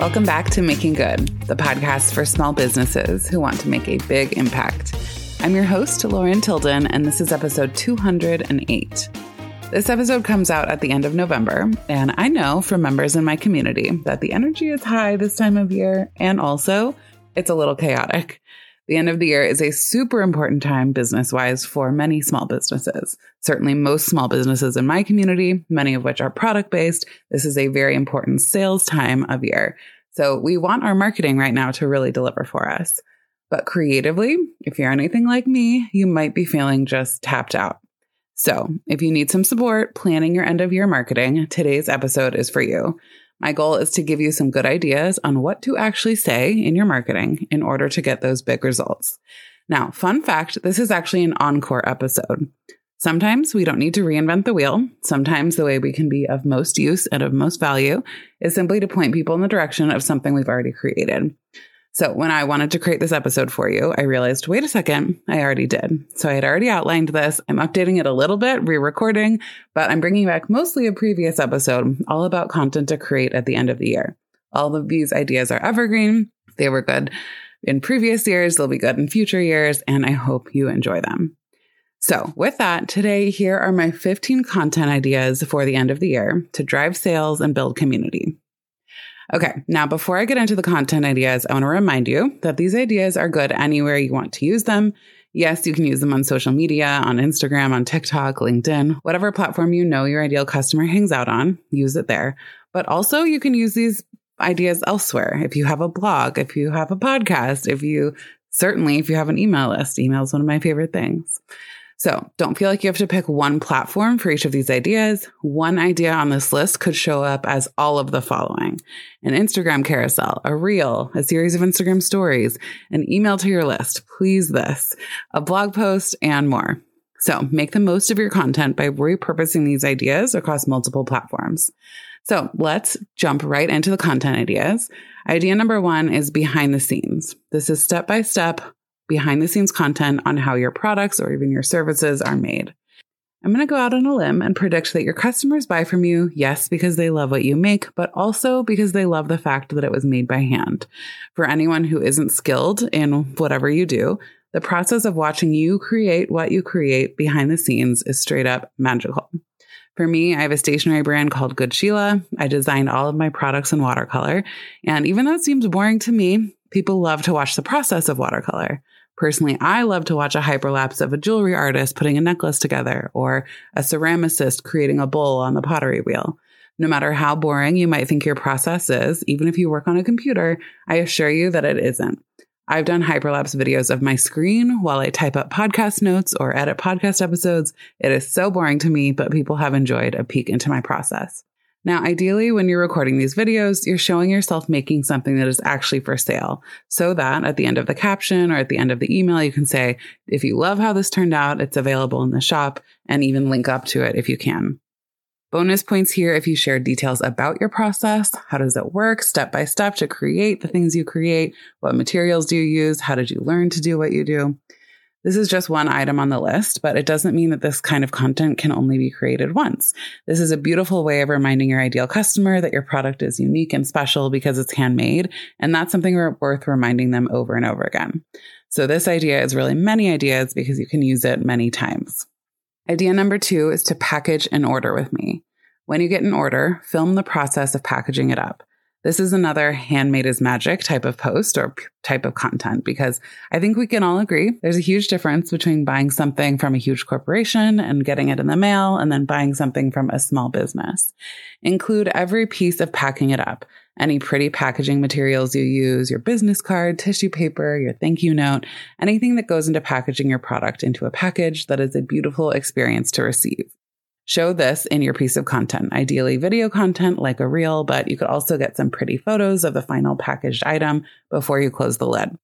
Welcome back to Making Good, the podcast for small businesses who want to make a big impact. I'm your host, Lauren Tilden, and this is episode 208. This episode comes out at the end of November, and I know from members in my community that the energy is high this time of year, and also it's a little chaotic. The end of the year is a super important time business wise for many small businesses. Certainly, most small businesses in my community, many of which are product based, this is a very important sales time of year. So we want our marketing right now to really deliver for us. But creatively, if you're anything like me, you might be feeling just tapped out. So if you need some support planning your end of year marketing, today's episode is for you. My goal is to give you some good ideas on what to actually say in your marketing in order to get those big results. Now, fun fact, this is actually an encore episode. Sometimes we don't need to reinvent the wheel. Sometimes the way we can be of most use and of most value is simply to point people in the direction of something we've already created. So when I wanted to create this episode for you, I realized, wait a second, I already did. So I had already outlined this. I'm updating it a little bit, re-recording, but I'm bringing back mostly a previous episode all about content to create at the end of the year. All of these ideas are evergreen. They were good in previous years. They'll be good in future years. And I hope you enjoy them. So, with that, today, here are my 15 content ideas for the end of the year to drive sales and build community. Okay, now before I get into the content ideas, I want to remind you that these ideas are good anywhere you want to use them. Yes, you can use them on social media, on Instagram, on TikTok, LinkedIn, whatever platform you know your ideal customer hangs out on, use it there. But also, you can use these ideas elsewhere. If you have a blog, if you have a podcast, if you certainly, if you have an email list, email is one of my favorite things. So don't feel like you have to pick one platform for each of these ideas. One idea on this list could show up as all of the following an Instagram carousel, a reel, a series of Instagram stories, an email to your list, please this, a blog post, and more. So make the most of your content by repurposing these ideas across multiple platforms. So let's jump right into the content ideas. Idea number one is behind the scenes. This is step by step behind the scenes content on how your products or even your services are made. I'm going to go out on a limb and predict that your customers buy from you, yes, because they love what you make, but also because they love the fact that it was made by hand. For anyone who isn't skilled in whatever you do, the process of watching you create what you create behind the scenes is straight up magical. For me, I have a stationery brand called Good Juju Ink. I designed all of my products in watercolor. And even though it seems boring to me, people love to watch the process of watercolor. Personally, I love to watch a hyperlapse of a jewelry artist putting a necklace together or a ceramicist creating a bowl on the pottery wheel. No matter how boring you might think your process is, even if you work on a computer, I assure you that it isn't. I've done hyperlapse videos of my screen while I type up podcast notes or edit podcast episodes. It is so boring to me, but people have enjoyed a peek into my process. Now, ideally, when you're recording these videos, you're showing yourself making something that is actually for sale so that at the end of the caption or at the end of the email, you can say, if you love how this turned out, it's available in the shop and even link up to it if you can. Bonus points here if you share details about your process. How does it work step by step to create the things you create? What materials do you use? How did you learn to do what you do? This is just one item on the list, but it doesn't mean that this kind of content can only be created once. This is a beautiful way of reminding your ideal customer that your product is unique and special because it's handmade. And that's something worth reminding them over and over again. So this idea is really many ideas because you can use it many times. Idea number two is to package an order with me. When you get an order, film the process of packaging it up. This is another handmade is magic type of post or type of content because I think we can all agree there's a huge difference between buying something from a huge corporation and getting it in the mail and then buying something from a small business. Include every piece of packing it up. Any pretty packaging materials you use, your business card, tissue paper, your thank you note, anything that goes into packaging your product into a package that is a beautiful experience to receive. Show this in your piece of content, ideally video content like a reel, but you could also get some pretty photos of the final packaged item before you close the lid.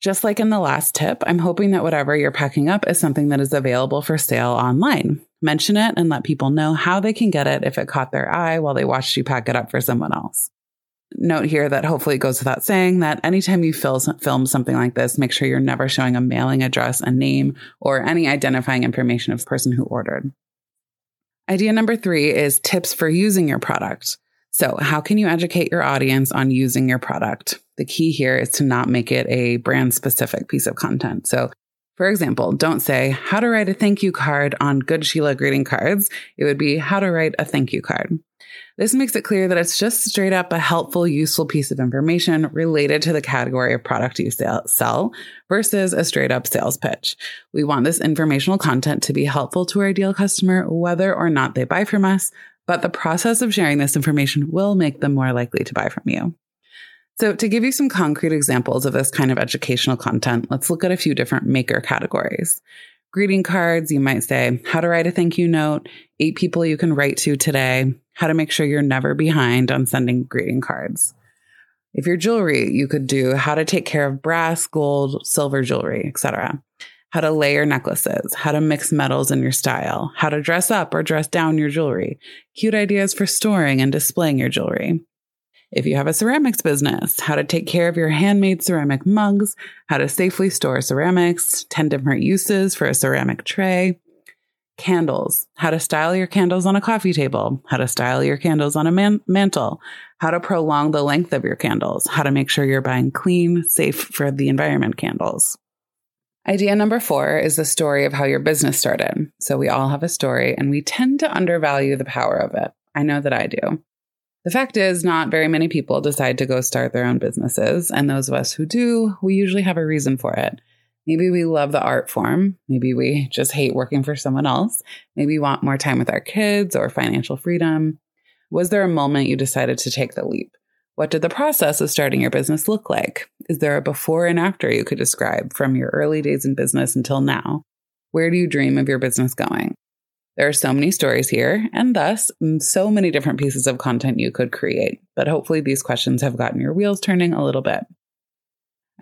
Just like in the last tip, I'm hoping that whatever you're packing up is something that is available for sale online. Mention it and let people know how they can get it if it caught their eye while they watched you pack it up for someone else. Note here that hopefully it goes without saying that anytime you film something like this, make sure you're never showing a mailing address, a name, or any identifying information of the person who ordered. Idea number three is tips for using your product. So, how can you educate your audience on using your product? The key here is to not make it a brand specific piece of content. So, for example, don't say how to write a thank you card on Good Juju Ink greeting cards. It would be how to write a thank you card. This makes it clear that it's just straight up a helpful, useful piece of information related to the category of product you sell versus a straight up sales pitch. We want this informational content to be helpful to our ideal customer, whether or not they buy from us, but the process of sharing this information will make them more likely to buy from you. So, to give you some concrete examples of this kind of educational content, let's look at a few different maker categories greeting cards, you might say how to write a thank you note, eight people you can write to today, how to make sure you're never behind on sending greeting cards. If you're jewelry, you could do how to take care of brass, gold, silver jewelry, etc. How to layer necklaces, how to mix metals in your style, how to dress up or dress down your jewelry, cute ideas for storing and displaying your jewelry. If you have a ceramics business, how to take care of your handmade ceramic mugs, how to safely store ceramics, 10 different uses for a ceramic tray, candles, how to style your candles on a coffee table, how to style your candles on a man- mantle, how to prolong the length of your candles, how to make sure you're buying clean, safe for the environment candles. Idea number four is the story of how your business started. So we all have a story and we tend to undervalue the power of it. I know that I do. The fact is, not very many people decide to go start their own businesses, and those of us who do, we usually have a reason for it. Maybe we love the art form. Maybe we just hate working for someone else. Maybe we want more time with our kids or financial freedom. Was there a moment you decided to take the leap? What did the process of starting your business look like? Is there a before and after you could describe from your early days in business until now? Where do you dream of your business going? There are so many stories here, and thus so many different pieces of content you could create. But hopefully, these questions have gotten your wheels turning a little bit.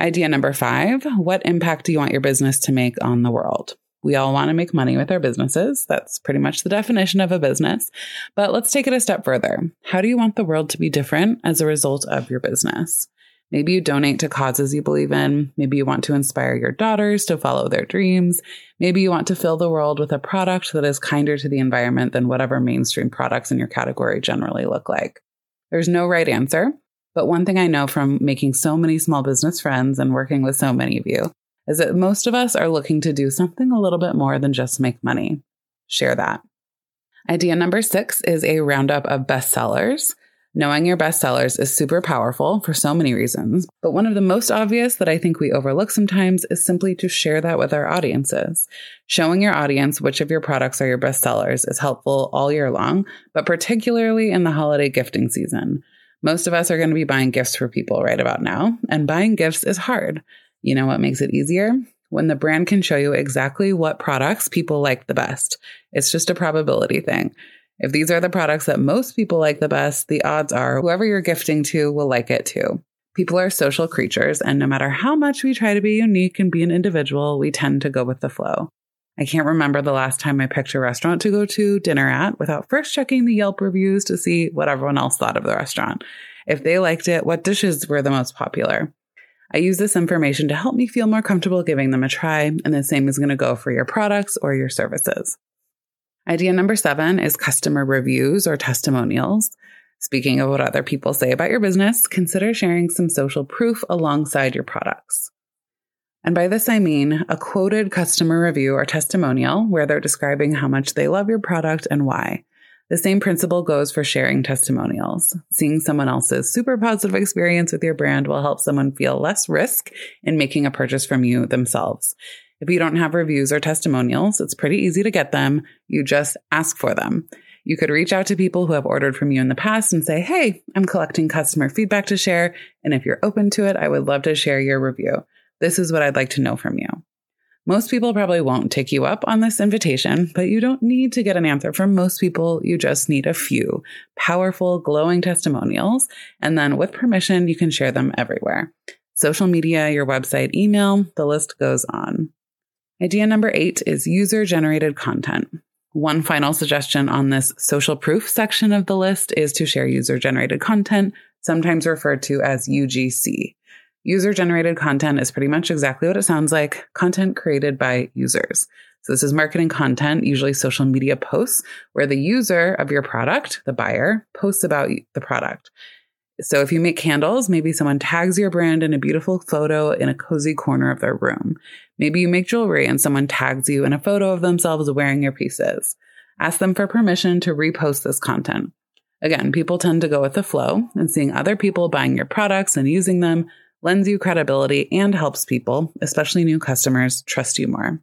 Idea number five What impact do you want your business to make on the world? We all want to make money with our businesses. That's pretty much the definition of a business. But let's take it a step further. How do you want the world to be different as a result of your business? Maybe you donate to causes you believe in. Maybe you want to inspire your daughters to follow their dreams. Maybe you want to fill the world with a product that is kinder to the environment than whatever mainstream products in your category generally look like. There's no right answer. But one thing I know from making so many small business friends and working with so many of you is that most of us are looking to do something a little bit more than just make money. Share that. Idea number six is a roundup of bestsellers. Knowing your bestsellers is super powerful for so many reasons, but one of the most obvious that I think we overlook sometimes is simply to share that with our audiences. Showing your audience which of your products are your bestsellers is helpful all year long, but particularly in the holiday gifting season. Most of us are going to be buying gifts for people right about now, and buying gifts is hard. You know what makes it easier? When the brand can show you exactly what products people like the best. It's just a probability thing. If these are the products that most people like the best, the odds are whoever you're gifting to will like it too. People are social creatures, and no matter how much we try to be unique and be an individual, we tend to go with the flow. I can't remember the last time I picked a restaurant to go to dinner at without first checking the Yelp reviews to see what everyone else thought of the restaurant. If they liked it, what dishes were the most popular. I use this information to help me feel more comfortable giving them a try, and the same is going to go for your products or your services. Idea number seven is customer reviews or testimonials. Speaking of what other people say about your business, consider sharing some social proof alongside your products. And by this, I mean a quoted customer review or testimonial where they're describing how much they love your product and why. The same principle goes for sharing testimonials. Seeing someone else's super positive experience with your brand will help someone feel less risk in making a purchase from you themselves. If you don't have reviews or testimonials, it's pretty easy to get them. You just ask for them. You could reach out to people who have ordered from you in the past and say, Hey, I'm collecting customer feedback to share. And if you're open to it, I would love to share your review. This is what I'd like to know from you. Most people probably won't take you up on this invitation, but you don't need to get an answer from most people. You just need a few powerful, glowing testimonials. And then with permission, you can share them everywhere. Social media, your website, email, the list goes on. Idea number eight is user generated content. One final suggestion on this social proof section of the list is to share user generated content, sometimes referred to as UGC. User generated content is pretty much exactly what it sounds like content created by users. So, this is marketing content, usually social media posts, where the user of your product, the buyer, posts about the product. So, if you make candles, maybe someone tags your brand in a beautiful photo in a cozy corner of their room. Maybe you make jewelry and someone tags you in a photo of themselves wearing your pieces. Ask them for permission to repost this content. Again, people tend to go with the flow, and seeing other people buying your products and using them lends you credibility, and helps people, especially new customers, trust you more.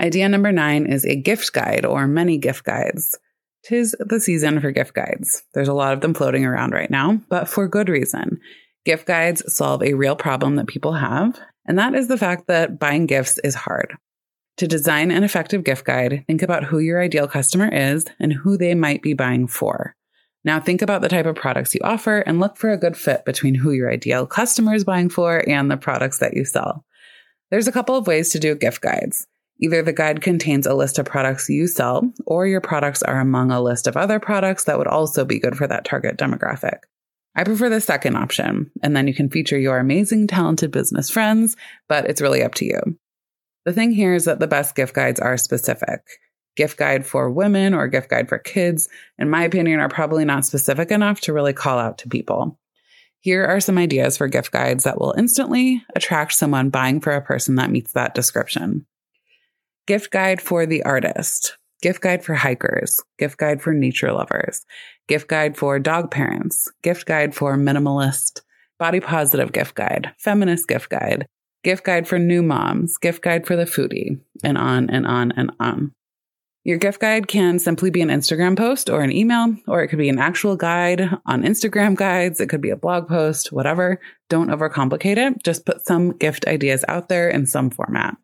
Idea number nine is a gift guide or many gift guides. Tis the season for gift guides. There's a lot of them floating around right now, but for good reason. Gift guides solve a real problem that people have, and that is the fact that buying gifts is hard. To design an effective gift guide, think about who your ideal customer is and who they might be buying for. Now think about the type of products you offer and look for a good fit between who your ideal customer is buying for and the products that you sell. There's a couple of ways to do gift guides. Either the guide contains a list of products you sell, or your products are among a list of other products that would also be good for that target demographic. I prefer the second option, and then you can feature your amazing, talented business friends, but it's really up to you. The thing here is that the best gift guides are specific gift guide for women or gift guide for kids, in my opinion, are probably not specific enough to really call out to people. Here are some ideas for gift guides that will instantly attract someone buying for a person that meets that description. Gift guide for the artist, gift guide for hikers, gift guide for nature lovers, gift guide for dog parents, gift guide for minimalist, body positive gift guide, feminist gift guide, gift guide for new moms, gift guide for the foodie, and on and on and on. Your gift guide can simply be an Instagram post or an email, or it could be an actual guide on Instagram guides. It could be a blog post, whatever. Don't overcomplicate it. Just put some gift ideas out there in some format.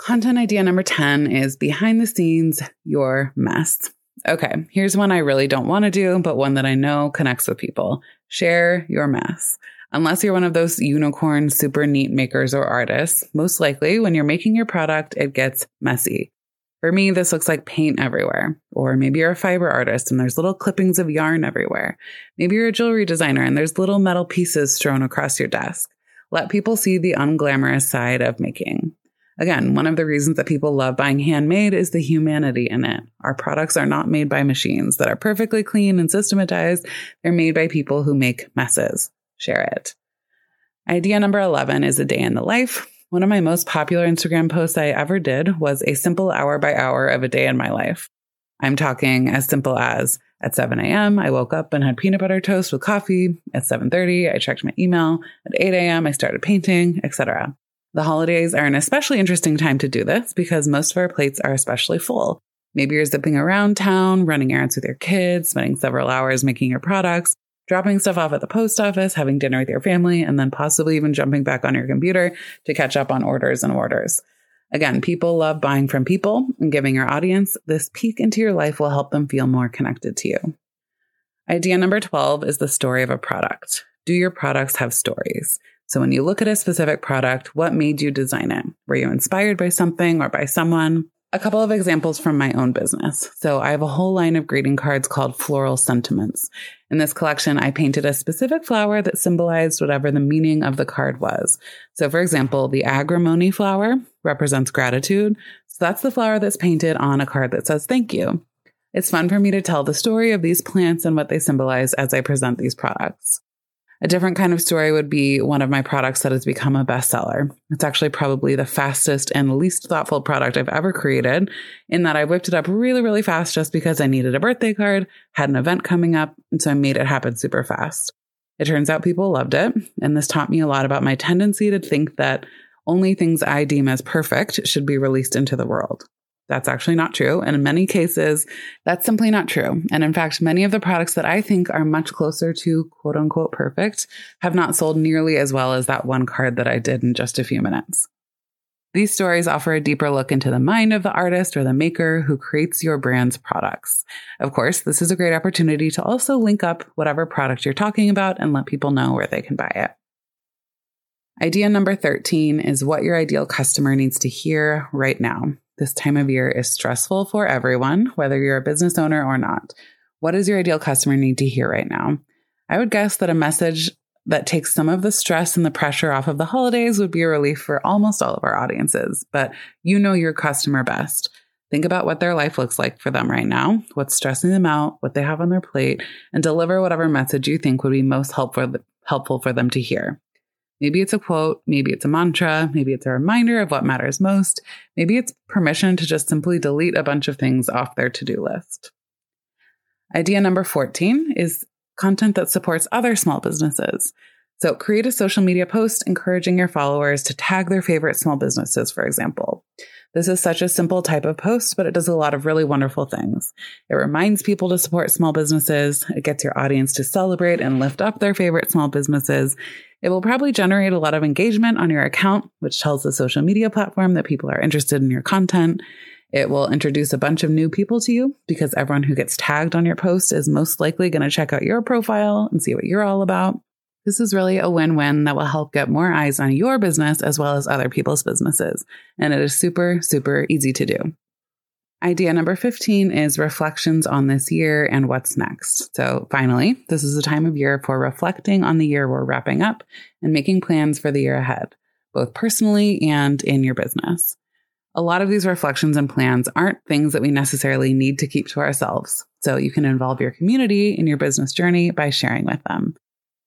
Content idea number 10 is behind the scenes, your mess. Okay, here's one I really don't want to do, but one that I know connects with people. Share your mess. Unless you're one of those unicorn super neat makers or artists, most likely when you're making your product, it gets messy. For me, this looks like paint everywhere. Or maybe you're a fiber artist and there's little clippings of yarn everywhere. Maybe you're a jewelry designer and there's little metal pieces strewn across your desk. Let people see the unglamorous side of making. Again, one of the reasons that people love buying handmade is the humanity in it. Our products are not made by machines that are perfectly clean and systematized. They're made by people who make messes. Share it. Idea number 11 is a day in the life. One of my most popular Instagram posts I ever did was a simple hour by hour of a day in my life. I'm talking as simple as at 7 a.m. I woke up and had peanut butter toast with coffee. At 7:30, I checked my email. At 8 a.m., I started painting, etc. The holidays are an especially interesting time to do this because most of our plates are especially full. Maybe you're zipping around town, running errands with your kids, spending several hours making your products, dropping stuff off at the post office, having dinner with your family, and then possibly even jumping back on your computer to catch up on orders and orders. Again, people love buying from people and giving your audience this peek into your life will help them feel more connected to you. Idea number 12 is the story of a product. Do your products have stories? So when you look at a specific product, what made you design it? Were you inspired by something or by someone? A couple of examples from my own business. So I have a whole line of greeting cards called floral sentiments. In this collection, I painted a specific flower that symbolized whatever the meaning of the card was. So for example, the agrimony flower represents gratitude. So that's the flower that's painted on a card that says thank you. It's fun for me to tell the story of these plants and what they symbolize as I present these products. A different kind of story would be one of my products that has become a bestseller. It's actually probably the fastest and least thoughtful product I've ever created, in that I whipped it up really, really fast just because I needed a birthday card, had an event coming up, and so I made it happen super fast. It turns out people loved it, and this taught me a lot about my tendency to think that only things I deem as perfect should be released into the world. That's actually not true. And in many cases, that's simply not true. And in fact, many of the products that I think are much closer to quote unquote perfect have not sold nearly as well as that one card that I did in just a few minutes. These stories offer a deeper look into the mind of the artist or the maker who creates your brand's products. Of course, this is a great opportunity to also link up whatever product you're talking about and let people know where they can buy it. Idea number 13 is what your ideal customer needs to hear right now. This time of year is stressful for everyone, whether you're a business owner or not. What does your ideal customer need to hear right now? I would guess that a message that takes some of the stress and the pressure off of the holidays would be a relief for almost all of our audiences, but you know your customer best. Think about what their life looks like for them right now, what's stressing them out, what they have on their plate, and deliver whatever message you think would be most helpful, helpful for them to hear. Maybe it's a quote, maybe it's a mantra, maybe it's a reminder of what matters most, maybe it's permission to just simply delete a bunch of things off their to do list. Idea number 14 is content that supports other small businesses. So create a social media post encouraging your followers to tag their favorite small businesses, for example. This is such a simple type of post, but it does a lot of really wonderful things. It reminds people to support small businesses. It gets your audience to celebrate and lift up their favorite small businesses. It will probably generate a lot of engagement on your account, which tells the social media platform that people are interested in your content. It will introduce a bunch of new people to you because everyone who gets tagged on your post is most likely going to check out your profile and see what you're all about. This is really a win win that will help get more eyes on your business as well as other people's businesses. And it is super, super easy to do. Idea number 15 is reflections on this year and what's next. So, finally, this is a time of year for reflecting on the year we're wrapping up and making plans for the year ahead, both personally and in your business. A lot of these reflections and plans aren't things that we necessarily need to keep to ourselves. So, you can involve your community in your business journey by sharing with them.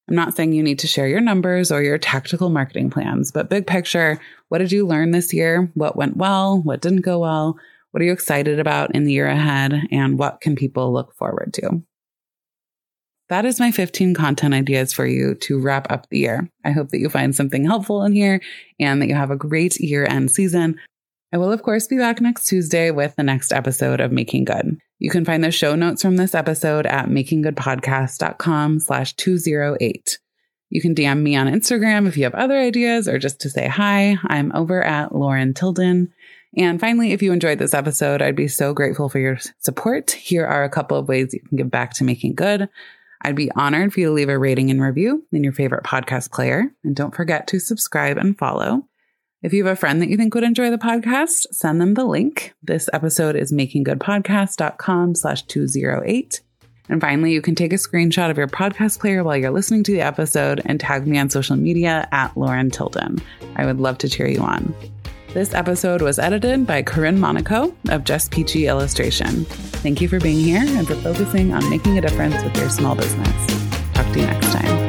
I'm not saying you need to share your numbers or your tactical marketing plans, but big picture, what did you learn this year? What went well? What didn't go well? What are you excited about in the year ahead? And what can people look forward to? That is my 15 content ideas for you to wrap up the year. I hope that you find something helpful in here and that you have a great year end season. I will, of course, be back next Tuesday with the next episode of Making Good. You can find the show notes from this episode at makinggoodpodcast.com slash 208. You can DM me on Instagram if you have other ideas or just to say hi. I'm over at Lauren Tilden. And finally, if you enjoyed this episode, I'd be so grateful for your support. Here are a couple of ways you can give back to making good. I'd be honored for you to leave a rating and review in your favorite podcast player. And don't forget to subscribe and follow. If you have a friend that you think would enjoy the podcast, send them the link. This episode is makinggoodpodcast.com slash 208. And finally, you can take a screenshot of your podcast player while you're listening to the episode and tag me on social media at Lauren Tilden. I would love to cheer you on. This episode was edited by Corinne Monaco of Just Peachy Illustration. Thank you for being here and for focusing on making a difference with your small business. Talk to you next time.